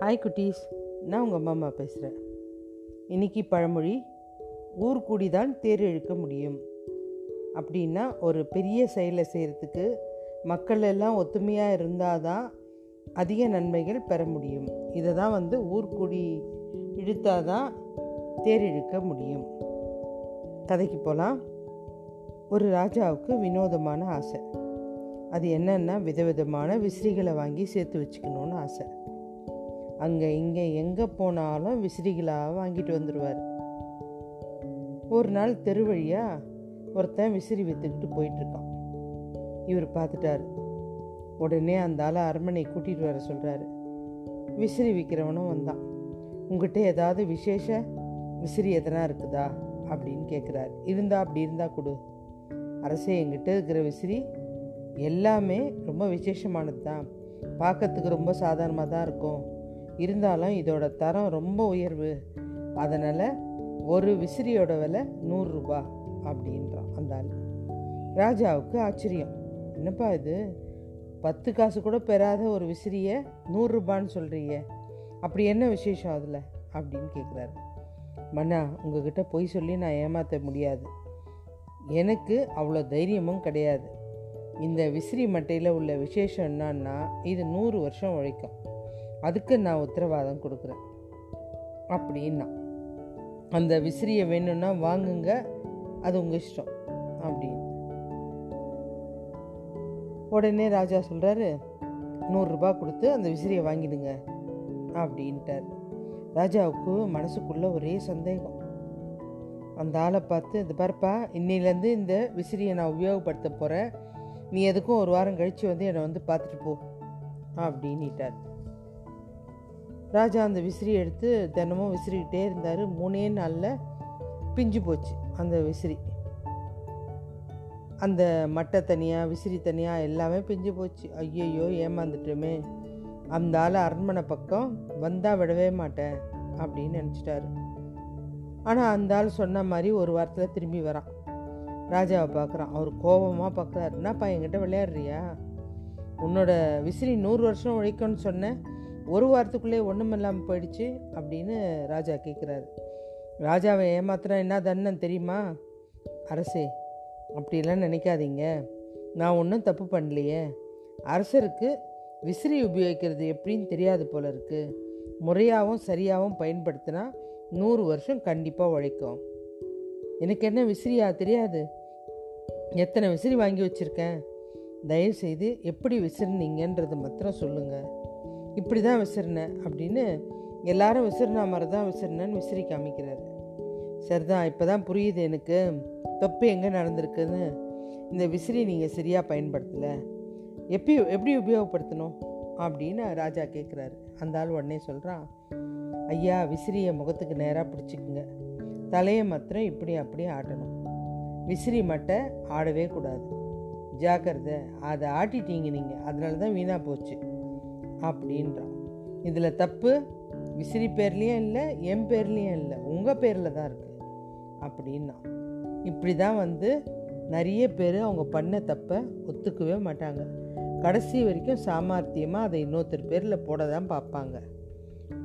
Hi குட்டீஸ். நான் உங்கள் அம்மா அம்மா பேசுகிறேன் இன்னைக்கு பழமொழி ஊர் கூடி தான் தேர் இழுக்க முடியும். அப்படின்னா ஒரு பெரிய செயலை செய்கிறதுக்கு மக்கள் எல்லாம் ஒத்துமையாக இருந்தால் தான் அதிக நன்மைகள் பெற முடியும். இதை தான் வந்து ஊர்கூடி இழுத்தால் தான் தேர் இழுக்க முடியும். கதைக்கு போகலாம் ஒரு ராஜாவுக்கு வினோதமான ஆசை. அது என்னென்னா விதவிதமான விசிறிகளை வாங்கி சேர்த்து வச்சுக்கணுன்னு ஆசை. அங்கே இங்கே எங்கே போனாலும் விசிறிகளாக வாங்கிட்டு வந்துடுவார் ஒரு நாள் தெரு வழியாக ஒருத்தன் விசிறி விற்றுக்கிட்டு போயிட்டுருக்கான். இவர் பார்த்துட்டாரு உடனே அந்த ஆளை அரண்மனை கூட்டிகிட்டு வர சொல்கிறாரு விசிறி விற்கிறவனும் வந்தான். உங்ககிட்ட ஏதாவது விசேஷ விசிறி எதனா இருக்குதா? அப்படின்னு கேட்குறாரு இருந்தா அப்படி இருந்தால் கொடு. அரசே எங்கிட்ட இருக்கிற விசிறி எல்லாமே ரொம்ப விசேஷமானது தான் பார்க்கறதுக்கு ரொம்ப சாதாரணமாக தான் இருக்கும். இருந்தாலும் இதோட தரம் ரொம்ப உயர்வு. அதனால் ஒரு விசிறியோட விலை நூறுரூபா அப்படின்றான் அந்த ஆள். ராஜாவுக்கு ஆச்சரியம். என்னப்பா இது? பத்து காசு கூட பெறாத ஒரு விசிறியை நூறுரூபான்னு சொல்கிறீங்க அப்படி என்ன விசேஷம் அதில்? அப்படின்னு கேட்குறாரு மன்னா உங்ககிட்ட பொய் சொல்லி நான் ஏமாற்ற முடியாது. எனக்கு அவ்வளோ தைரியமும் கிடையாது. இந்த விசிறி மட்டையில் உள்ள விசேஷம் என்னன்னா இது நூறு வருஷம் உழைக்கும். அதுக்கு நான் உத்தரவாதம் கொடுக்குறேன். அப்படின்னா அந்த விசிறியை வேணும்னா வாங்குங்க அது உங்கள் இஷ்டம் அப்படின்னு. உடனே ராஜா சொல்கிறாரு நூறுரூபா கொடுத்து அந்த விசிறியை வாங்கிடுங்க அப்படின்ட்டார். ராஜாவுக்கு மனசுக்குள்ளே ஒரே சந்தேகம். அந்த ஆளை பார்த்து இந்த பாருப்பா இன்னிலேருந்து இந்த விசிறியை நான் உபயோகப்படுத்த போகிறேன் நீ எதுக்கும் ஒரு வாரம் கழித்து வந்து என்னை வந்து பார்த்துட்டு போ அப்படின்ட்டார் ராஜா அந்த விசிறி எடுத்து தினமும் விசிறிக்கிட்டே இருந்தார். மூணே நாளில் பிஞ்சு போச்சு அந்த விசிறி. அந்த மட்டை தனியாக விசிறி தனியாக எல்லாமே பிஞ்சு போச்சு. ஐயையோ ஏமாந்துட்டோமே. அந்த ஆள் அரண்மனை பக்கம் வந்தால் விடவே மாட்டேன் அப்படின்னு நினச்சிட்டாரு. ஆனால் அந்த ஆள் சொன்ன மாதிரி ஒரு வாரத்தில் திரும்பி வரான். ராஜாவை பார்க்குறான் அவர் கோபமாக பார்க்குறாரு என்னப்பா என்கிட்ட விளையாடுறியா? உன்னோட விசிறி நூறு வருஷம் உழைக்கும்னு சொன்னேன். ஒரு வாரத்துக்குள்ளே ஒன்றும் இல்லாமல் போயிடுச்சு அப்படின்னு ராஜா கேட்குறாரு ராஜாவை ஏமாத்துனா என்ன தண்ணன் தெரியுமா? அரசே அப்படிலாம் நினைக்காதீங்க. நான் ஒன்றும் தப்பு பண்ணலையே. அரசருக்கு விசிறி உபயோகிக்கிறது எப்படின்னு தெரியாது போல இருக்குது முறையாகவும் சரியாகவும் பயன்படுத்தினா நூறு வருஷம் கண்டிப்பாக உழைக்கும். எனக்கு என்ன விசிறியா தெரியாது. எத்தனை விசிறி வாங்கி வச்சுருக்கேன்? தயவுசெய்து எப்படி விசிறினீங்கன்றது மாத்திரம் சொல்லுங்கள் இப்படி தான் விசிறினேன் அப்படின்னு எல்லாரும் விசிறினா மாதிரி தான் விசிறினேன்னு விசிறி காமிக்கிறாரு. சரிதான் இப்போ தான் புரியுது எனக்கு. தப்பு எங்கே நடந்திருக்குன்னு. இந்த விசிறி நீங்கள் சரியாக பயன்படுத்தலை. எப்படி எப்படி உபயோகப்படுத்தணும்? அப்படின்னு ராஜா கேட்குறாரு அந்த ஆள் உடனே சொல்கிறான் ஐயா விசிறியை முகத்துக்கு நேராக பிடிச்சிக்குங்க. தலையை மாத்திரம் இப்படி அப்படி ஆட்டணும். விசிறி மட்டை ஆடவே கூடாது. ஜாக்கிரதை. அதை ஆட்டிட்டீங்க நீங்கள் அதனால தான் வீணாக போச்சு. அப்படின்றான் இதில் தப்பு விசிறி பேர்லேயும் இல்லை என் பேர்லேயும் இல்லை உங்கள் பேரில் தான் இருக்குது அப்படின்னா. இப்படி தான் வந்து நிறைய பேர் அவங்க பண்ண தப்பை ஒத்துக்கவே மாட்டாங்க. கடைசி வரைக்கும் சாமர்த்தியமாக அதை இன்னொருத்தர் பேரில் போட தான் பார்ப்பாங்க.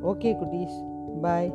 ஓகே குட்டீஸ் பாய்.